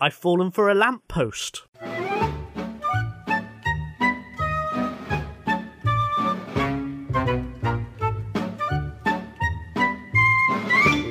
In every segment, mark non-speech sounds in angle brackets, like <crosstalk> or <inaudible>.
I've fallen for a lamppost.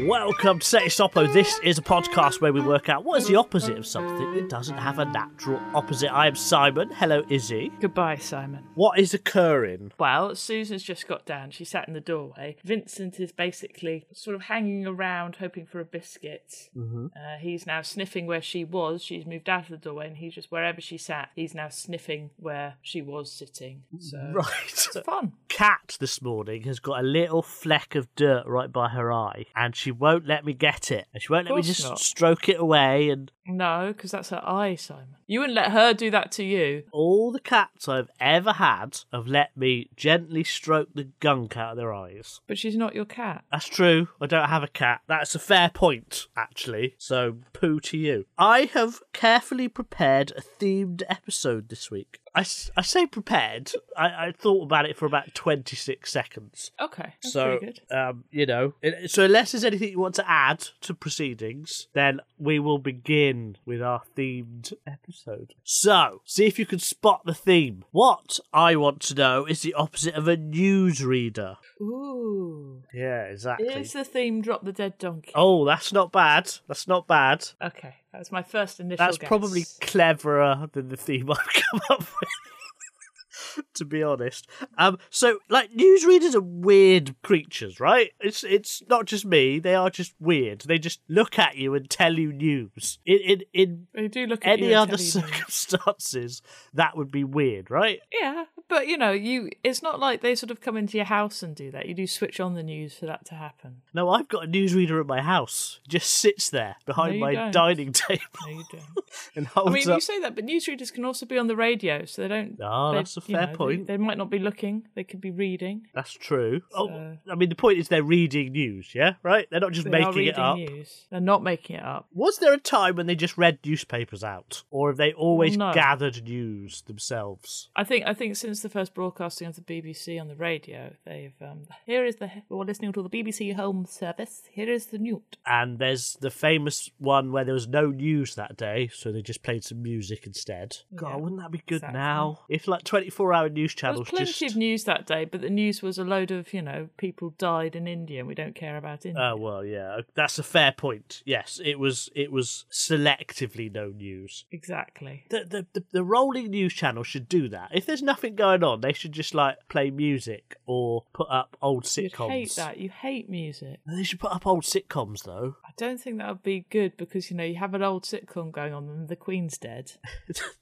Welcome to Set Stoppo. This is a podcast where we work out what is the opposite of something that doesn't have a natural opposite. I am Simon. Hello, Izzy. Goodbye, Simon. What is occurring? Well, Susan's just got down. She sat in the doorway. Vincent is basically sort of hanging around, hoping for a biscuit. Mm-hmm. Uh, he's now sniffing where she was. She's moved out of the doorway, and he's just wherever she sat. He's now sniffing where she was sitting. So <laughs> Right. it's fun. Cat this morning has got a little fleck of dirt right by her eye, and she won't let me get it. And she won't let me just not. stroke it away. And No, because that's her eye, Simon. You wouldn't let her do that to you. all the cats I've ever had have let me gently stroke the gunk out of their eyes. But she's not your cat. That's true. I don't have a cat. That's a fair point, actually. So, poo to you. I have carefully prepared a themed episode this week. I, I say prepared. I, I thought about it for about 26 seconds. Okay, so, um, you know, it- so unless there's anything you want to add to proceedings, then we will begin with our themed episode. So, see if you can spot the theme. What I want to know is the opposite of a newsreader. Ooh. Yeah, exactly. Is the theme Drop the Dead Donkey? Oh, that's not bad. That's not bad. Okay, that was my first initial That's guess. probably cleverer than the theme I've <laughs> come up with. <laughs> to be honest, um, so like newsreaders are weird creatures, right? It's it's not just me; they are just weird. They just look at you and tell you news. In in, in They do look at you any other circumstances, that would be weird, right? Yeah, but you know, you it's not like they sort of come into your house and do that. You do switch on the news for that to happen. No, I've got a newsreader at my house. Just sits there behind you my don't. dining table No, you don't. <laughs> and I mean, up. you say that, but newsreaders can also be on the radio, so they don't. Oh, they- that's a you fair know, they- point. They, might not be looking; they could be reading. That's true. Oh, I mean, the point is they're reading news, yeah? Right? They're not just They are making reading it up. news. They're not making it up. Was there a time when they just read newspapers out? Or have they always No. gathered news themselves? I think. I think since the first broadcasting of the BBC on the radio, they've. Um, here is the. We're listening to the BBC Home Service. Here is the news. And there's the famous one where there was no news that day, so they just played some music instead. God, wouldn't that be good exactly. now? If like 24 hour news There was channels plenty just. of news that day, but the news was a load of you know people died in India. and We don't care about oh, India. Oh well, yeah, uh, that's a fair point. Yes, it was. It was selectively no news. exactly. The, the the the rolling news channel should do that. If there's nothing going on, they should just like play music or put up old sitcoms. You'd hate that. You hate music. They should put up old sitcoms though. I don't think that would be good because you know you have an old sitcom going on and the Queen's dead. <laughs>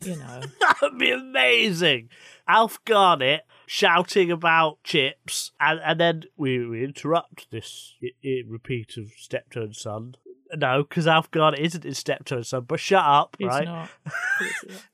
You know. that would be amazing. Alf Garnett shouting about chips, and, and then we, we interrupt this i- i- repeat of Steptoe and Son. No, because Alf Garnett isn't Steptoe and Son, but shut up, It's right? <laughs> <laughs> not.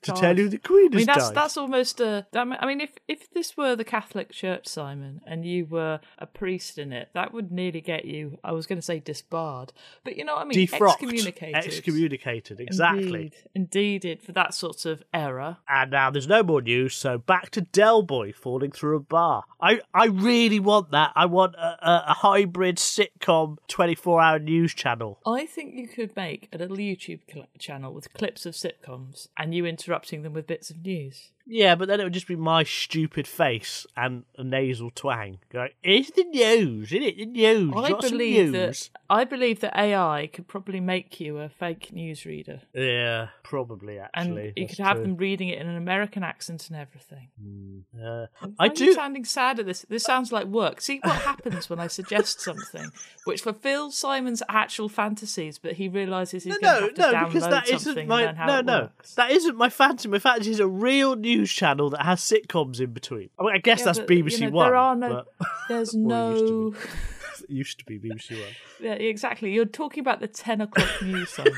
To tell you the Queen. I mean, that's died. that's almost a. that- I mean, if if this were the Catholic Church, Simon, and you were a priest in it, that would nearly get you. I was going to say disbarred, but you know what I mean. Defrocked, excommunicated. excommunicated, exactly. Indeed, indeed, it for that sort of error. And now there's no more news, so back to Del Boy falling through a bar. I, I really want that. I want a, a, a hybrid sitcom 24 hour news channel. I think you could make a little YouTube channel with clips of sitcoms and you interrupting them with bits of news. Yeah, but then it would just be my stupid face and a nasal twang. Going, it's the news, isn't it? The news. I Lots believe news. that I believe that AI could probably make you a fake news reader. Yeah, probably actually. and you could have true. them reading it in an American accent and everything. Uh, I do. sounding sad at this. This sounds like work. See what <laughs> happens when I suggest something which fulfills Simon's actual fantasies, but he realizes he's No, going to no, have to no, download because that something isn't and my learn how no, no. works. That isn't my fantasy. My fantasy is a real news channel that has sitcoms in between. I, mean, I guess Yeah, that's but, BBC you know, One. There are no. but <laughs> There's <laughs> Well, it used to no. <laughs> it used to be BBC One. Yeah, exactly. You're talking about the ten o'clock news, Simon.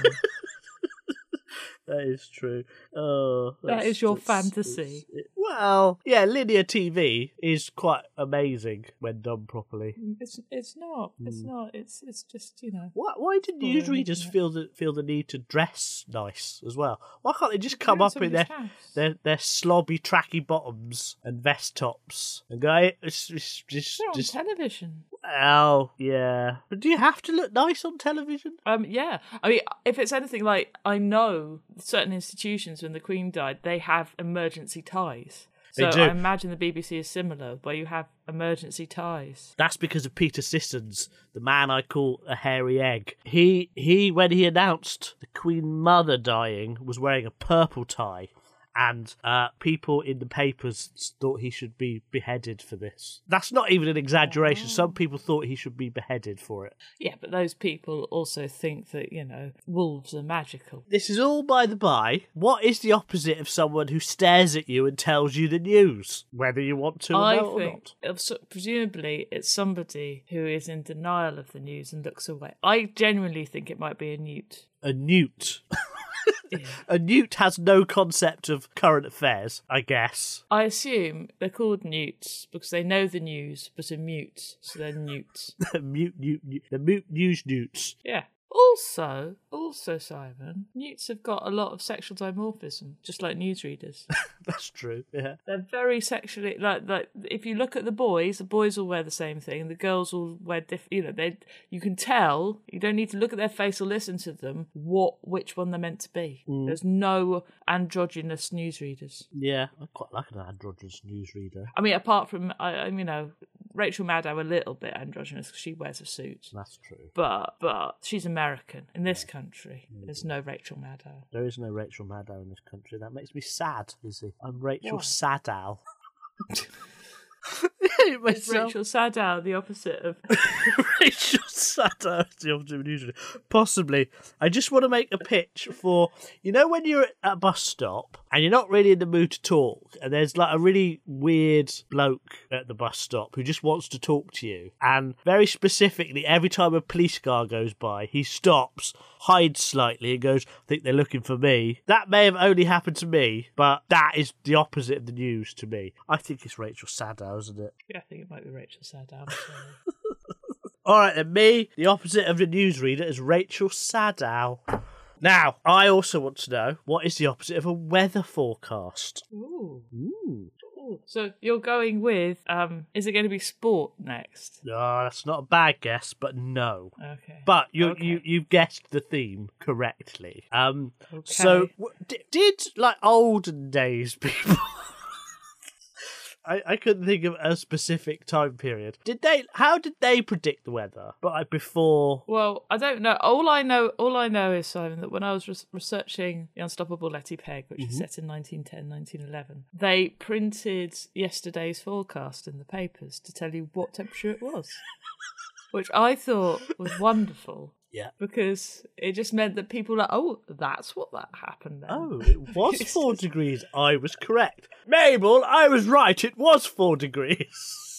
That is true. Oh, that's- your that's- fantasy. it's- well, yeah, linear TV is quite amazing when done properly. It's it's not. It's Hmm. not. It's it's just you know. Why, why do Boring, newsreaders feel the feel the need to dress nice as well? Why can't they just come up in their house. their their slobby tracky bottoms and vest tops and go? "Hey, It's, it's just just television. Oh, yeah. But do you have to look nice on television? Um, yeah. I mean, if it's anything like, I know certain institutions, when the Queen died, they have emergency ties. They So do. I imagine the BBC is similar, where you have emergency ties. That's because of Peter Sissons, the man I call a hairy egg. He he when he announced the Queen Mother dying was wearing a purple tie. And uh, people in the papers thought he should be beheaded for this. That's not even an exaggeration. Some people thought he should be beheaded for it. Yeah, but those people also think that, you know, wolves are magical. This is all by the by. What is the opposite of someone who stares at you and tells you the news, whether you want to I know or think, not? uh, presumably, it's somebody who is in denial of the news and looks away. I genuinely think it might be a newt. A newt. <laughs> <laughs> a newt has no concept of current affairs, I guess. I assume they're called newts because they know the news but are mute, so they're newts. <laughs> mute, newt, newt, the mute news newts. yeah. Also, also, Simon, newts have got a lot of sexual dimorphism, just like newsreaders. <laughs> That's true. Yeah. They're very sexually like like if you look at the boys, the boys will wear the same thing, and the girls will wear different. You know, they you can tell. You don't need to look at their face or listen to them. What which one they're meant to be. Mm. There's no androgynous newsreaders. Yeah. I quite like an androgynous newsreader. I mean, apart from I, I you know Rachel Maddow a little bit androgynous because she wears a suit. That's true. But but she's American. In this country, mm. there's no Rachel Maddow. There is no Rachel Maddow in this country. That makes me sad, Lizzie. I'm Rachel? Sadow. <laughs> <laughs> Rachel Sadow the opposite of? <laughs> Rachel Sadow is of newsreader. Possibly. I just want to make a pitch for you know when you're at a bus stop and you're not really in the mood to talk, and there's like a really weird bloke at the bus stop who just wants to talk to you, and very specifically, every time a police car goes by, he stops, hides slightly, and goes, "I think they're looking for me." That may have only happened to me, but that is the opposite of the news to me. I think it's Rachel Sadow, isn't it? Yeah, I think it might be Rachel Sadow. <laughs> I'm sorry. All right, then me, the opposite of the newsreader, is Rachel Sadow. Now, I also want to know what is the opposite of a weather forecast. Ooh. Ooh. Ooh. So you're going with um is it going to be sport next? No, that's not a bad guess, but no. Okay. But you Okay. you you've guessed the theme correctly. Um, so w- did, did like olden days <laughs> people? I, I couldn't think of a specific time period. Did they? How did they predict the weather? But like before Well, I don't know. All I know, all I know is Simon that when I was res- researching the Unstoppable Letty Pegg, which Mm-hmm. was set in 1910, 1911, they printed yesterday's forecast in the papers to tell you what temperature it was, <laughs> which I thought was <laughs> wonderful. Yeah. Because it just meant that people were like, oh, that's what that happened then. Oh, it <laughs> was four degrees. I was correct. Mabel, I was right. It was four degrees.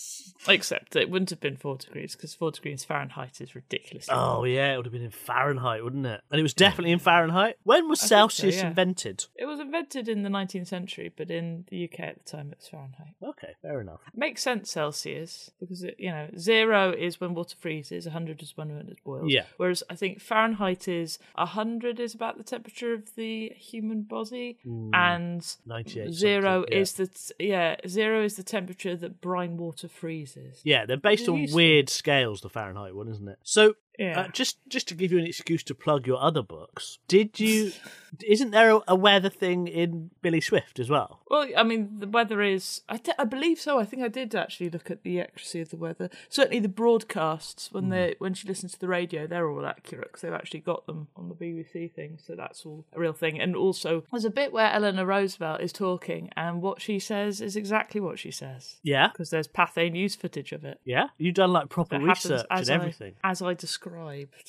Except it wouldn't have been four degrees because four degrees Fahrenheit is ridiculous. Oh, yeah, it would have been in Fahrenheit, wouldn't it? And it was definitely in Fahrenheit. When was think so, Celsius yeah. invented? It was invented in the 19th century, but in the UK at the time it was Fahrenheit. Okay, fair enough. Makes sense Celsius because it, you know zero is when water freezes, 100 is when it boils. Yeah. Whereas I think Fahrenheit is 100 is about the temperature of the human body, and 98 zero yeah. is the t- yeah zero is the temperature that brine water freezes. Yeah, they're based on useful. weird scales, the Fahrenheit one, isn't it? So, Yeah. uh, just just to give you an excuse to plug your other books, did you? <laughs> isn't there a, a weather thing in Billy Swift as well? Well, I mean, the weather is. I, believe so. I think I did actually look at the accuracy of the weather. Certainly, the broadcasts when they when she listens to the radio, they're all accurate because they've actually got them on the BBC thing. So that's all a real thing. And also, there's a bit where Eleanor Roosevelt is talking, and what she says is exactly what she says Yeah, because there's Pathé news footage of it. yeah. You've done like proper That research and as I- everything. as I described.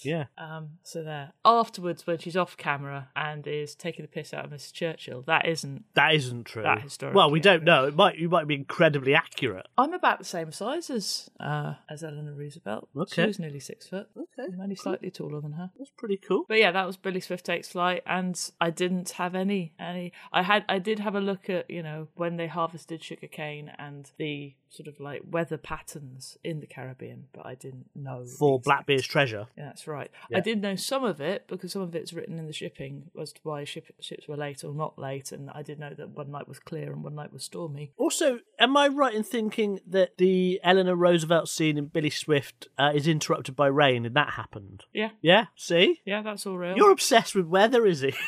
Yeah. Um, so there. Afterwards, when she's off camera and is taking the piss out of Mrs. Churchill, that isn't. That isn't true. That historically well, we don't know. It might you might be incredibly accurate. I'm about the same size as uh, as Eleanor Roosevelt. Okay. She was nearly six foot. Okay, I'm only slightly taller than her. that's pretty cool. But yeah, that was Billy Swift takes flight, and I didn't have any any. I had I did have a look at you know when they harvested sugarcane and the sort of like weather patterns in the Caribbean, but I didn't know For exact- Blackbeard's treasure treasure. Yeah, that's right. Yeah. I did know some of it because some of it's written in the shipping as to why ship, ships were late or not late, and I did know that one night was clear and one night was stormy. Also, am I right in thinking that the Eleanor Roosevelt scene in Billy Swift uh, is interrupted by rain, and that happened? Yeah, Yeah. See, yeah, that's all real. you're obsessed with weather, is he? <laughs>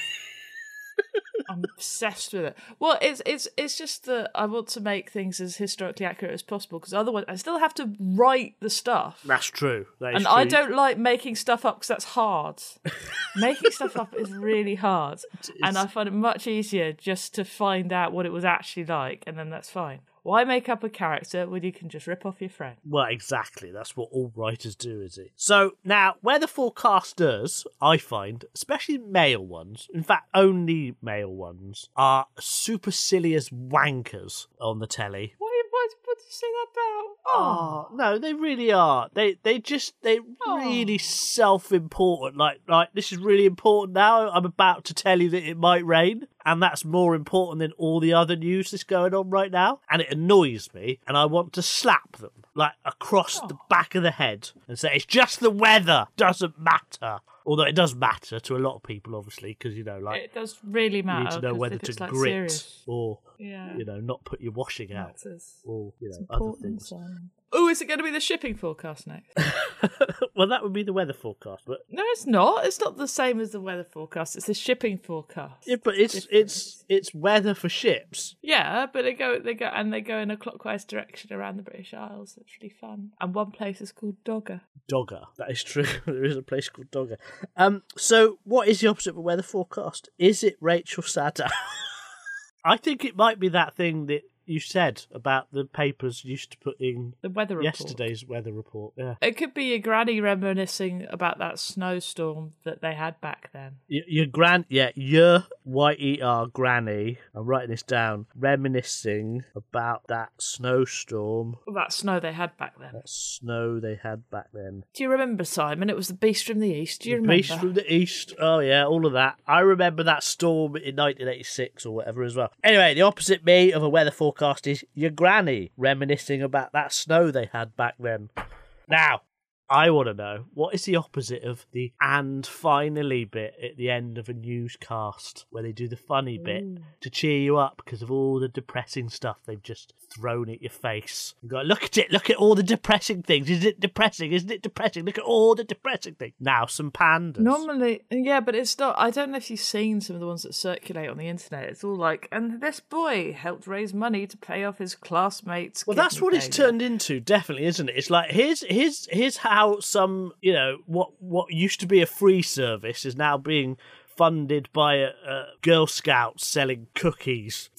I'm obsessed with it. Well, it's it's it's just that I want to make things as historically accurate as possible because otherwise I still have to write the stuff. That's true. That And I don't like making stuff up because that's hard. <laughs> making stuff up is really hard. And I find it much easier just to find out what it was actually like, and then that's fine. Why make up a character when you can just rip off your friend? Well, exactly. That's what all writers do, is it? So now, where the forecasters, I find, especially male ones, in fact, only male ones, are supercilious wankers on the telly. What, what, what did you say that about? Oh no, they really are. They they just they're really self-important. Like like this is really important now. I'm about to tell you that it might rain, and that's more important than all the other news that's going on right now. And it annoys me, and I want to slap them like across the back of the head and say it's just the weather, doesn't matter. Although it does matter to a lot of people, obviously, because you know, like It does really you matter. need to know whether to like, grit serious, or yeah, you know not put your washing out or you know other things. Oh, is it going to be the shipping forecast next? <laughs> well, that would be the weather forecast, but no, it's not. It's not the same as the weather forecast. It's the shipping forecast. yeah, but it's it's it's weather for ships. Yeah, but they go, they go, and they go in a clockwise direction around the British Isles. It's really fun. And one place is called Dogger. Dogger, that is true. <laughs> there is a place called Dogger. Um, so what is the opposite of a weather forecast? Is it Rachel Saddow? <laughs> I think it might be that thing that you said about the papers used to put in The weather report. yesterday's weather report. Yeah, It could be your granny reminiscing about that snowstorm that they had back then. your, your gran, yeah, your Y E R granny. I'm writing this down. Reminiscing about that snowstorm, That snow they had back then. that snow they had back then. Do you remember, Simon? It was the beast from the east. Do you The remember? Beast from the East. Oh yeah, all of that. I remember that storm in 1986 or whatever as well. Anyway, the opposite me of a weather forecast is your granny reminiscing about that snow they had back then. Now, I want to know what is the opposite of the and finally bit at the end of a newscast where they do the funny bit mm. to cheer you up because of all the depressing stuff they've just thrown at your face. You go, look at it, look at all the depressing things. Is it depressing? Isn't it depressing? Look at all the depressing things. Now some pandas. Normally, yeah, but it's not. I don't know if you've seen some of the ones that circulate on the internet. It's all like, and this boy helped raise money to pay off his classmates. Well, that's what it's turned into, definitely, isn't it? It's like here's here's here's how some you know what what used to be a free service is now being funded by a, a Girl Scouts selling cookies.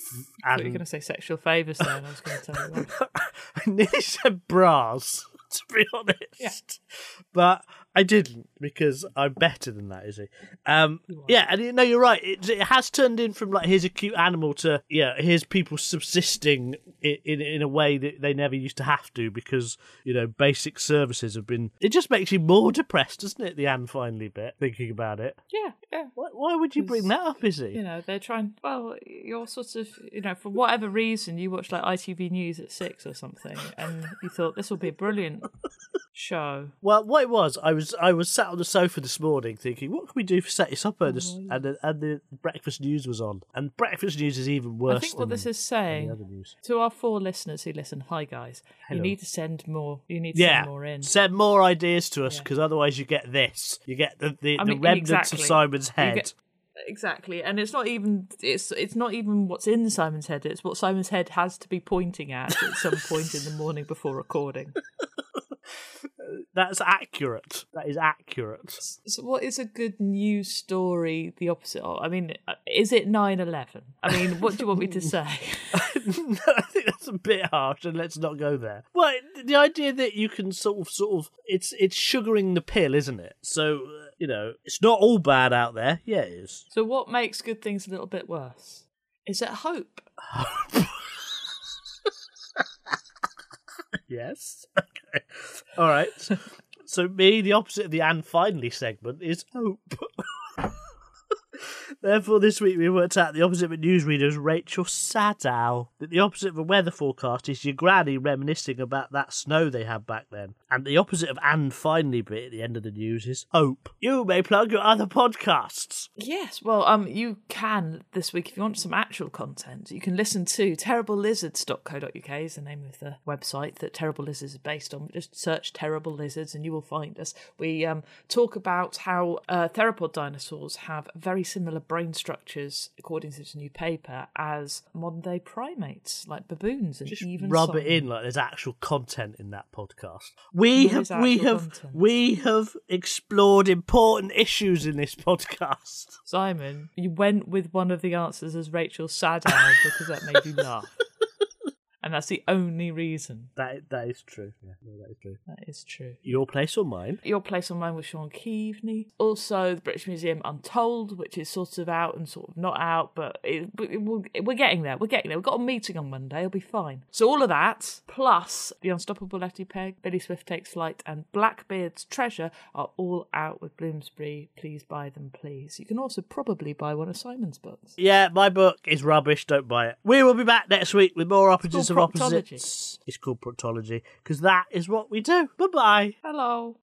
I thought you were going to say sexual favours then. I was going to tell you that. <laughs> I nearly said bras, <laughs> to be honest. Yeah. But I didn't because I'm better than that, is he? Um, yeah, and you know you're right. It, it has turned in from like here's a cute animal to yeah here's people subsisting in, in in a way that they never used to have to because you know basic services have been. It just makes you more depressed, doesn't it? The and finally bit thinking about it. Yeah, yeah. Why, why would you bring that up, Izzy? You know, they're trying. Well, you're sort of, you know, for whatever reason, you watch like ITV News at six or something, and you thought this will be a brilliant <laughs> show. Well, what it was, I was I was sat on the sofa this morning thinking, what can we do for Set This Up? And, Oh, the, and, the, and the breakfast news was on, and breakfast news is even worse. I think what this is saying to our four listeners who listen, hi guys, Hello. you need to send more. You need to Yeah, send more in. send more ideas to us because otherwise you get this. You get the the, I the mean, remnants exactly. of Simon's head. exactly, and it's not even it's it's not even what's in Simon's head. It's what Simon's head has to be pointing at at some point in the morning before recording. <laughs> That's accurate. That is accurate. So, what is a good news story? The opposite of? I mean, uh, is it 9-11? I mean, what do you want me to <laughs> say? no, <laughs> I think that's a bit harsh, and let's not go there. Well, the idea that you can sort of, sort of, it's it's sugaring the pill, isn't it? So uh, you know, it's not all bad out there. Yeah, it is. So, what makes good things a little bit worse? Is it hope? <laughs> Yes. <laughs> Okay. All right. So me, the opposite of the and finally segment is hope. <laughs> Therefore, this week we worked out the opposite of a newsreader is Rachel Sadow. That the opposite of a weather forecast is your granny reminiscing about that snow they had back then. And the opposite of and finally bit at the end of the news is hope. You may plug your other podcasts. Yes, well, um, you can this week if you want some actual content. You can listen to terriblelizards.co.uk is the name of the website that Terrible Lizards is based on. Just search Terrible Lizards and you will find us. We um, talk about how uh, theropod dinosaurs have very similar brain structures, according to this new paper, as modern day primates like baboons and Just even rub some- it in like there's actual content in that podcast. We There have we have content. we have explored important issues in this <laughs> podcast. Simon, you went with one of the answers as Rachel Sadow because that made you laugh. And that's the only reason. That that is true. Yeah, no, that is true. That is true. Your place or mine? Your Place or mine with Shaun Keaveny. Also, the British Museum Untold, which is sort of out and sort of not out, but, it, it, we'll- we're getting there. We're getting there. We've got a meeting on Monday. It'll be fine. So, all of that, plus The Unstoppable Letty Pegg, Billy Swift Takes Flight, and Blackbeard's Treasure are all out with Bloomsbury. Please buy them, please. You can also probably buy one of Simon's books. Yeah, my book is rubbish. Don't buy it. We will be back next week with more opposites of proctology. opposites. It's called proctology because that is what we do. Bye bye. Hello.